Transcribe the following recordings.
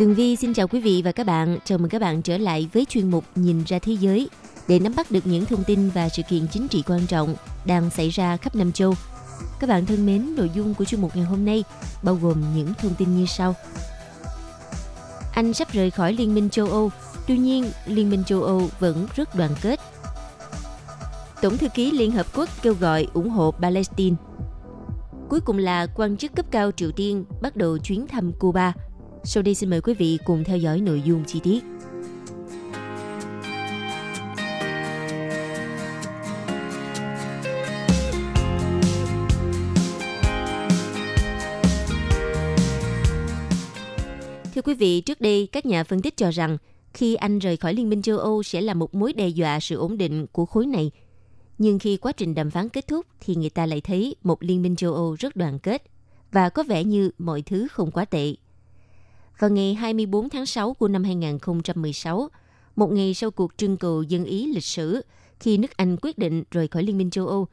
Tường Vi xin chào quý vị và các bạn. Chào mừng các bạn trở lại với chuyên mục Nhìn ra thế giới để nắm bắt được những thông tin và sự kiện chính trị quan trọng đang xảy ra khắp Nam châu. Các bạn thân mến, nội dung của chuyên mục ngày hôm nay bao gồm những thông tin như sau. Anh sắp rời khỏi Liên minh châu Âu, tuy nhiên Liên minh châu Âu vẫn rất đoàn kết. Tổng thư ký Liên Hợp Quốc kêu gọi ủng hộ Palestine. Cuối cùng là quan chức cấp cao Triều Tiên bắt đầu chuyến thăm Cuba – sau đây xin mời quý vị cùng theo dõi nội dung chi tiết. Thưa quý vị, trước đây các nhà phân tích cho rằng khi Anh rời khỏi Liên minh châu Âu sẽ là một mối đe dọa sự ổn định của khối này. Nhưng khi quá trình đàm phán kết thúc thì người ta lại thấy một Liên minh châu Âu rất đoàn kết và có vẻ như mọi thứ không quá tệ vào ngày 24 tháng 6 của năm 2016, một ngày sau cuộc trưng cầu dân Ý lịch sử, khi nước Anh quyết định rời khỏi Liên minh châu Âu.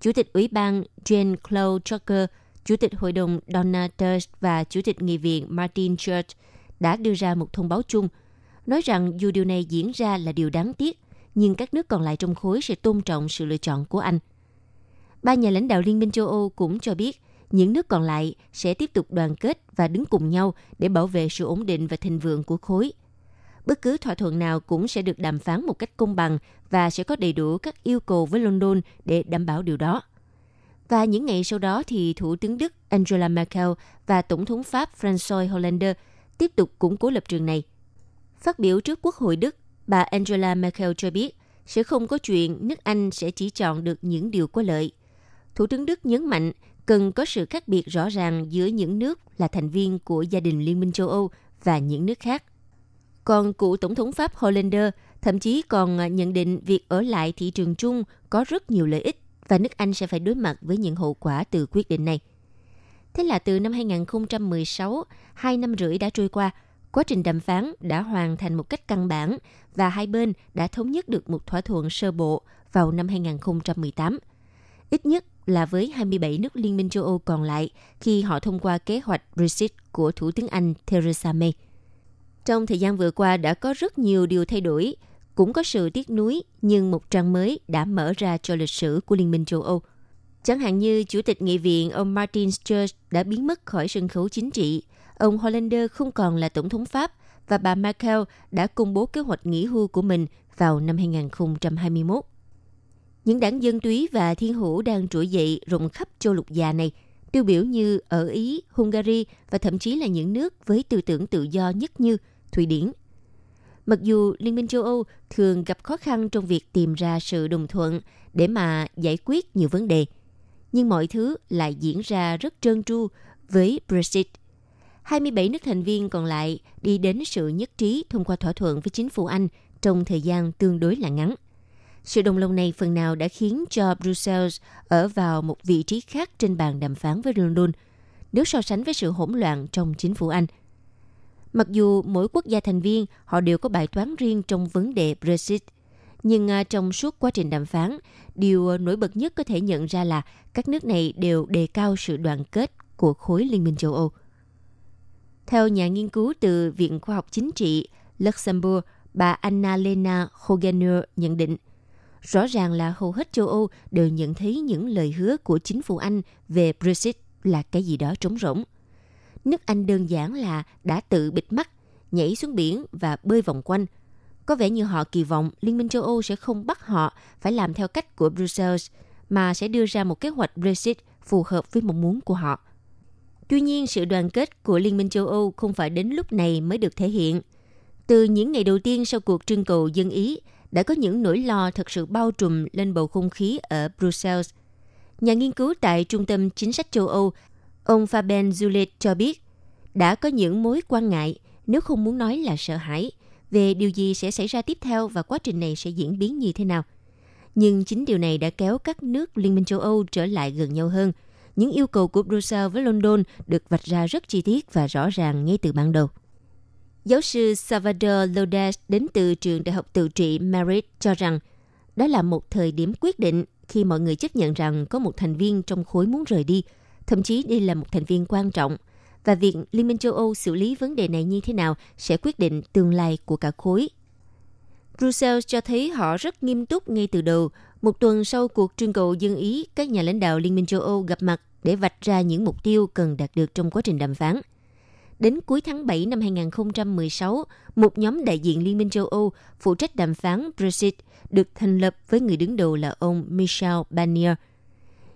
Chủ tịch Ủy ban Jean-Claude Juncker, Chủ tịch Hội đồng Donald Tusk và Chủ tịch Nghị viện Martin Schulz đã đưa ra một thông báo chung, nói rằng dù điều này diễn ra là điều đáng tiếc, nhưng các nước còn lại trong khối sẽ tôn trọng sự lựa chọn của Anh. Ba nhà lãnh đạo Liên minh châu Âu cũng cho biết những nước còn lại sẽ tiếp tục đoàn kết và đứng cùng nhau để bảo vệ sự ổn định và thịnh vượng của khối. Bất cứ thỏa thuận nào cũng sẽ được đàm phán một cách công bằng và sẽ có đầy đủ các yêu cầu với London để đảm bảo điều đó. Và những ngày sau đó thì Thủ tướng Đức Angela Merkel và Tổng thống Pháp François Hollande tiếp tục củng cố lập trường này. Phát biểu trước Quốc hội Đức, bà Angela Merkel cho biết sẽ không có chuyện nước Anh sẽ chỉ chọn được những điều có lợi. Thủ tướng Đức nhấn mạnh cần có sự khác biệt rõ ràng giữa những nước là thành viên của gia đình Liên minh châu Âu và những nước khác. Còn cựu Tổng thống Pháp Hollander thậm chí còn à, nhận định việc ở lại thị trường chung có rất nhiều lợi ích và nước Anh sẽ phải đối mặt với những hậu quả từ quyết định này. Thế là từ năm 2016, hai năm rưỡi đã trôi qua, quá trình đàm phán đã hoàn thành một cách căn bản và hai bên đã thống nhất được một thỏa thuận sơ bộ vào năm 2018. Ít nhất là với 27 nước Liên minh châu Âu còn lại khi họ thông qua kế hoạch Brexit của Thủ tướng Anh Theresa May. Trong thời gian vừa qua đã có rất nhiều điều thay đổi, cũng có sự tiếc nuối, nhưng một trang mới đã mở ra cho lịch sử của Liên minh châu Âu. Chẳng hạn như Chủ tịch Nghị viện ông Martin Schulz đã biến mất khỏi sân khấu chính trị, ông Hollander không còn là Tổng thống Pháp và bà Merkel đã công bố kế hoạch nghỉ hưu của mình vào năm 2021. Những đảng dân túy và thiên hữu đang trỗi dậy rộng khắp châu lục già này, tiêu biểu như ở Ý, Hungary và thậm chí là những nước với tư tưởng tự do nhất như Thụy Điển. Mặc dù Liên minh châu Âu thường gặp khó khăn trong việc tìm ra sự đồng thuận để mà giải quyết nhiều vấn đề, nhưng mọi thứ lại diễn ra rất trơn tru với Brexit. 27 nước thành viên còn lại đi đến sự nhất trí thông qua thỏa thuận với chính phủ Anh trong thời gian tương đối là ngắn – sự đồng lòng này phần nào đã khiến cho Brussels ở vào một vị trí khác trên bàn đàm phán với London nếu so sánh với sự hỗn loạn trong chính phủ Anh. Mặc dù mỗi quốc gia thành viên họ đều có bài toán riêng trong vấn đề Brexit, nhưng à, trong suốt quá trình đàm phán, điều à, nổi bật nhất có thể nhận ra là các nước này đều đề cao sự đoàn kết của khối Liên minh châu Âu. Theo nhà nghiên cứu từ Viện Khoa học Chính trị Luxembourg, bà Anna Lena Hogener nhận định – Rõ ràng là hầu hết châu Âu đều nhận thấy những lời hứa của chính phủ Anh về Brexit là cái gì đó trống rỗng. Nước Anh đơn giản là đã tự bịt mắt, nhảy xuống biển và bơi vòng quanh. Có vẻ như họ kỳ vọng Liên minh châu Âu sẽ không bắt họ phải làm theo cách của Brussels, mà sẽ đưa ra một kế hoạch Brexit phù hợp với mong muốn của họ. Tuy nhiên, sự đoàn kết của Liên minh châu Âu không phải đến lúc này mới được thể hiện. Từ những ngày đầu tiên sau cuộc trưng cầu dân Ý, đã có những nỗi lo thật sự bao trùm lên bầu không khí ở Brussels. Nhà nghiên cứu tại Trung tâm Chính sách châu Âu Ông Fabian Zulet cho biết, đã có những mối quan ngại, nếu không muốn nói là sợ hãi, về điều gì sẽ xảy ra tiếp theo và quá trình này sẽ diễn biến như thế nào. Nhưng chính điều này đã kéo các nước Liên minh châu Âu trở lại gần nhau hơn. Những yêu cầu của Brussels với London được vạch ra rất chi tiết và rõ ràng ngay từ ban đầu. Giáo sư Salvador Lodes đến từ trường đại học tự trị Merit cho rằng đó là một thời điểm quyết định khi mọi người chấp nhận rằng có một thành viên trong khối muốn rời đi, thậm chí đây là một thành viên quan trọng – và việc Liên minh châu Âu xử lý vấn đề này như thế nào sẽ quyết định tương lai của cả khối. Brussels cho thấy họ rất nghiêm túc ngay từ đầu. Một tuần sau cuộc trưng cầu dân Ý, các nhà lãnh đạo Liên minh châu Âu gặp mặt để vạch ra những mục tiêu cần đạt được trong quá trình đàm phán. Đến cuối tháng 7 năm 2016, một nhóm đại diện Liên minh châu Âu phụ trách đàm phán Brexit được thành lập với người đứng đầu là ông Michel Barnier.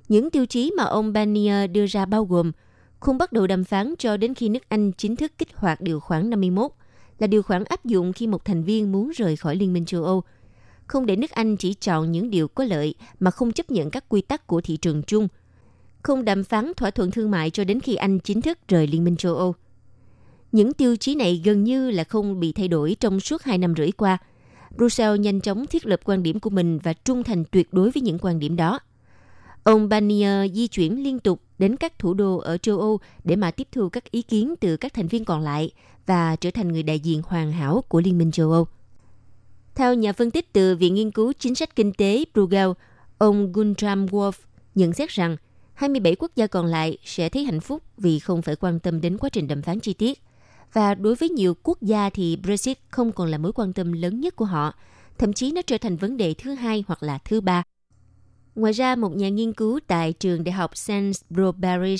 Những tiêu chí mà ông Barnier đưa ra bao gồm không bắt đầu đàm phán cho đến khi nước Anh chính thức kích hoạt điều khoản 51, là điều khoản áp dụng khi một thành viên muốn rời khỏi Liên minh châu Âu. Không để nước Anh chỉ chọn những điều có lợi mà không chấp nhận các quy tắc của thị trường chung. Không đàm phán thỏa thuận thương mại cho đến khi Anh chính thức rời Liên minh châu Âu. Những tiêu chí này gần như là không bị thay đổi trong suốt hai năm rưỡi qua. Brussels nhanh chóng thiết lập quan điểm của mình và trung thành tuyệt đối với những quan điểm đó – Ông Barnier di chuyển liên tục đến các thủ đô ở châu Âu để mà tiếp thu các ý kiến từ các thành viên còn lại và trở thành người đại diện hoàn hảo của Liên minh châu Âu. Theo nhà phân tích từ Viện Nghiên cứu Chính sách Kinh tế Bruegel, ông Guntram Wolf nhận xét rằng 27 quốc gia còn lại sẽ thấy hạnh phúc vì không phải quan tâm đến quá trình đàm phán chi tiết. Và đối với nhiều quốc gia thì Brexit không còn là mối quan tâm lớn nhất của họ, thậm chí nó trở thành vấn đề thứ hai hoặc là thứ ba Ngoài ra, một nhà nghiên cứu tại trường đại học Sainsbury,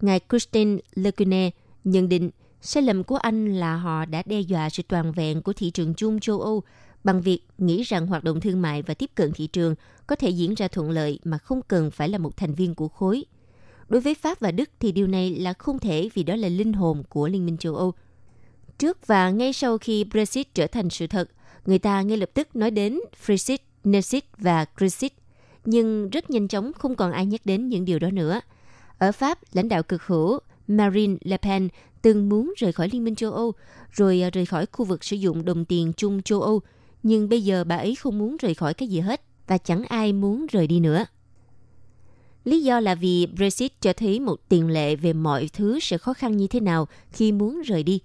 ngài Christine Lecune nhận định sai lầm của Anh là họ đã đe dọa sự toàn vẹn của thị trường chung châu Âu bằng việc nghĩ rằng hoạt động thương mại và tiếp cận thị trường có thể diễn ra thuận lợi mà không cần phải là một thành viên của khối. Đối với Pháp và Đức thì điều này là không thể vì đó là linh hồn của Liên minh châu Âu. Trước và ngay sau khi Brexit trở thành sự thật, người ta ngay lập tức nói đến Frexit, Nexit và Grexit – nhưng rất nhanh chóng không còn ai nhắc đến những điều đó nữa. Ở Pháp, lãnh đạo cực hữu Marine Le Pen từng muốn rời khỏi Liên minh châu Âu, rồi à, rời khỏi khu vực sử dụng đồng tiền chung châu Âu, nhưng bây giờ bà ấy không muốn rời khỏi cái gì hết và chẳng ai muốn rời đi nữa. Lý do là vì Brexit cho thấy một tiền lệ về mọi thứ sẽ khó khăn như thế nào khi muốn rời đi.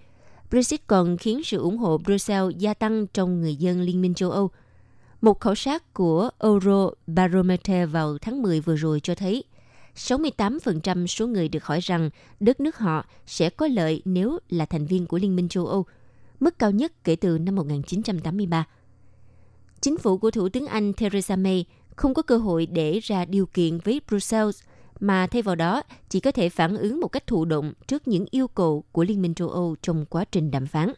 Brexit còn khiến sự ủng hộ Brussels gia tăng trong người dân Liên minh châu Âu – một khảo sát của Eurobarometer vào tháng 10 vừa rồi cho thấy 68% số người được hỏi rằng đất nước họ sẽ có lợi nếu là thành viên của Liên minh châu Âu, mức cao nhất kể từ năm 1983. Chính phủ của Thủ tướng Anh Theresa May không có cơ hội để ra điều kiện với Brussels, mà thay vào đó chỉ có thể phản ứng một cách thụ động trước những yêu cầu của Liên minh châu Âu trong quá trình đàm phán.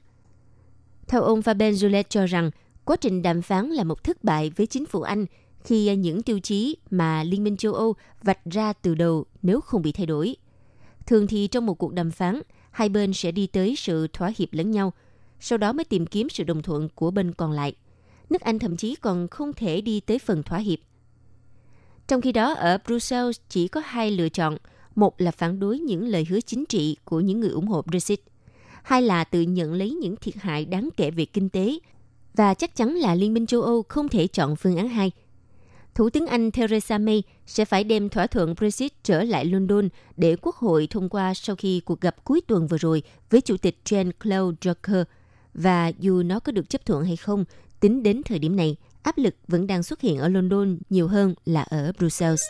Theo ông Fabian Julet cho rằng, Quá trình đàm phán là một thất bại với chính phủ Anh khi những tiêu chí mà Liên minh châu Âu vạch ra từ đầu nếu không bị thay đổi. Thường thì trong một cuộc đàm phán, hai bên sẽ đi tới sự thỏa hiệp lẫn nhau, sau đó mới tìm kiếm sự đồng thuận của bên còn lại. Nước Anh thậm chí còn không thể đi tới phần thỏa hiệp. Trong khi đó, ở Brussels chỉ có hai lựa chọn. Một là phản đối những lời hứa chính trị của những người ủng hộ Brexit. Hai là tự nhận lấy những thiệt hại đáng kể về kinh tế và chắc chắn là Liên minh châu Âu không thể chọn phương án hai Thủ tướng Anh Theresa May sẽ phải đem thỏa thuận Brexit trở lại London để Quốc hội thông qua sau khi cuộc gặp cuối tuần vừa rồi với Chủ tịch Jean-Claude Juncker. Và dù nó có được chấp thuận hay không, tính đến thời điểm này, áp lực vẫn đang xuất hiện ở London nhiều hơn là ở Brussels.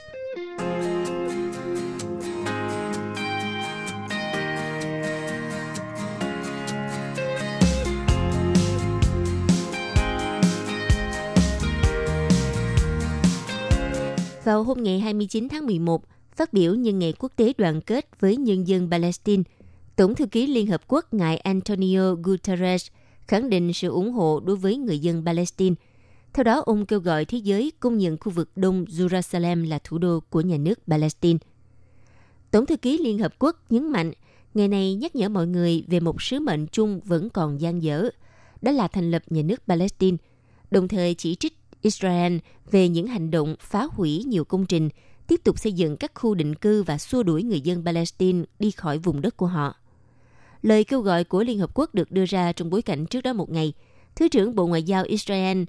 Vào hôm ngày 29 tháng 11, phát biểu nhân ngày quốc tế đoàn kết với nhân dân Palestine, Tổng thư ký Liên Hợp Quốc ngài Antonio Guterres khẳng định sự ủng hộ đối với người dân Palestine. Theo đó, ông kêu gọi thế giới công nhận khu vực Đông Jerusalem là thủ đô của nhà nước Palestine. Tổng thư ký Liên Hợp Quốc nhấn mạnh, ngày này nhắc nhở mọi người về một sứ mệnh chung vẫn còn gian dở, đó là thành lập nhà nước Palestine, đồng thời chỉ trích Israel về những hành động phá hủy nhiều công trình, tiếp tục xây dựng các khu định cư và xua đuổi người dân Palestine đi khỏi vùng đất của họ. Lời kêu gọi của Liên Hợp Quốc được đưa ra trong bối cảnh trước đó một ngày. Thứ trưởng Bộ Ngoại giao Israel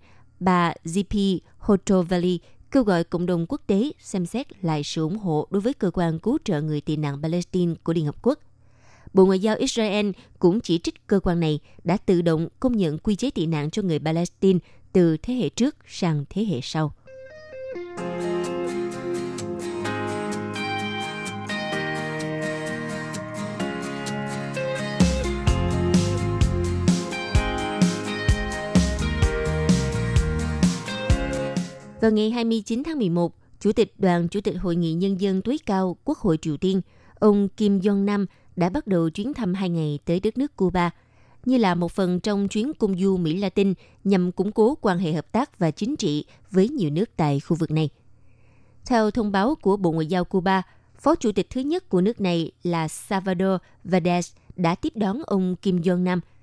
bà GP Hotovali kêu gọi cộng đồng quốc tế xem xét lại sự ủng hộ đối với cơ quan cứu trợ người tị nạn Palestine của Liên Hợp Quốc. Bộ Ngoại giao Israel cũng chỉ trích cơ quan này đã tự động công nhận quy chế tị nạn cho người Palestine từ thế hệ trước sang thế hệ sau. Vào ngày 29 tháng 11, Chủ tịch Đoàn Chủ tịch Hội nghị Nhân dân tối cao Quốc hội Triều Tiên, ông Kim Jong-nam đã bắt đầu chuyến thăm hai ngày tới đất nước Cuba, như là một phần trong chuyến công du Mỹ Latin nhằm củng cố quan hệ hợp tác và chính trị với nhiều nước tại khu vực này. Theo thông báo của Bộ Ngoại giao Cuba, Phó Chủ tịch thứ nhất của nước này là Salvador Valdez đã tiếp đón ông Kim Jong-nam –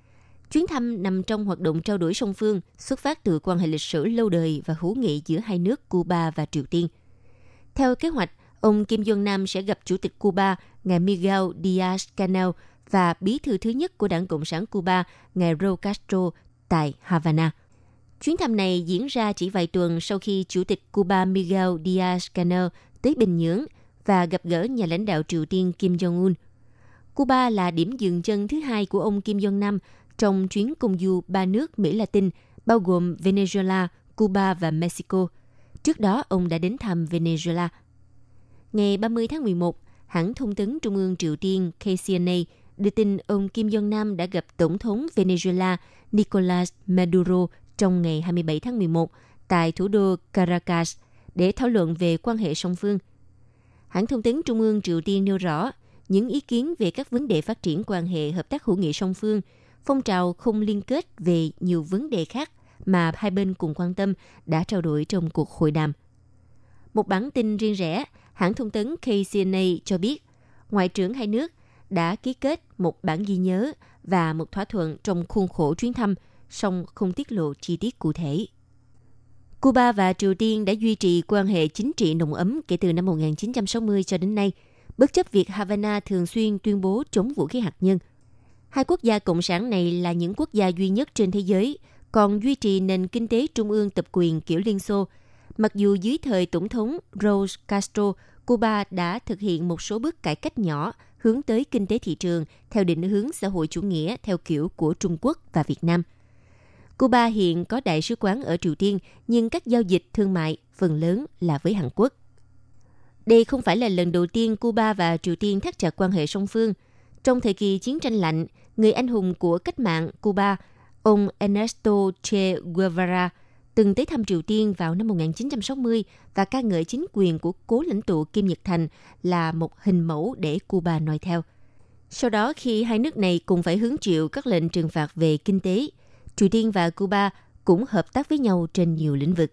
Chuyến thăm nằm trong hoạt động trao đổi song phương, xuất phát từ quan hệ lịch sử lâu đời và hữu nghị giữa hai nước Cuba và Triều Tiên. Theo kế hoạch, ông Kim Jong Nam sẽ gặp Chủ tịch Cuba, ngài Miguel Diaz-Canel và bí thư thứ nhất của Đảng Cộng sản Cuba, ngài Raúl Castro tại Havana. Chuyến thăm này diễn ra chỉ vài tuần sau khi Chủ tịch Cuba Miguel Diaz-Canel tới Bình Nhưỡng và gặp gỡ nhà lãnh đạo Triều Tiên Kim Jong-un. Cuba là điểm dừng chân thứ hai của ông Kim Jong Nam trong chuyến công du ba nước Mỹ Latin, bao gồm Venezuela, Cuba và Mexico. Trước đó, ông đã đến thăm Venezuela. Ngày 30 tháng 11, hãng thông tấn Trung ương Triều Tiên KCNA đưa tin ông Kim Jong-nam đã gặp Tổng thống Venezuela Nicolas Maduro trong ngày 27 tháng 11 tại thủ đô Caracas để thảo luận về quan hệ song phương. Hãng thông tấn Trung ương Triều Tiên nêu rõ những ý kiến về các vấn đề phát triển quan hệ hợp tác hữu nghị song phương – phong trào không liên kết về nhiều vấn đề khác mà hai bên cùng quan tâm đã trao đổi trong cuộc hội đàm. Một bản tin riêng rẽ, hãng thông tấn KCNA cho biết, ngoại trưởng hai nước đã ký kết một bản ghi nhớ và một thỏa thuận trong khuôn khổ chuyến thăm, song không tiết lộ chi tiết cụ thể. Cuba và Triều Tiên đã duy trì quan hệ chính trị nồng ấm kể từ năm 1960 cho đến nay, bất chấp việc Havana thường xuyên tuyên bố chống vũ khí hạt nhân – Hai quốc gia cộng sản này là những quốc gia duy nhất trên thế giới còn duy trì nền kinh tế trung ương tập quyền kiểu Liên Xô. Mặc dù dưới thời Tổng thống Raúl Castro, Cuba đã thực hiện một số bước cải cách nhỏ hướng tới kinh tế thị trường theo định hướng xã hội chủ nghĩa theo kiểu của Trung Quốc và Việt Nam. Cuba hiện có đại sứ quán ở Triều Tiên, nhưng các giao dịch thương mại phần lớn là với Hàn Quốc. Đây không phải là lần đầu tiên Cuba và Triều Tiên thắt chặt quan hệ song phương. Trong thời kỳ chiến tranh lạnh, người anh hùng của cách mạng Cuba, ông Ernesto Che Guevara, từng tới thăm Triều Tiên vào năm 1960 và ca ngợi chính quyền của cố lãnh tụ Kim Nhật Thành là một hình mẫu để Cuba noi theo. Sau đó, khi hai nước này cùng phải hứng chịu các lệnh trừng phạt về kinh tế, Triều Tiên và Cuba cũng hợp tác với nhau trên nhiều lĩnh vực.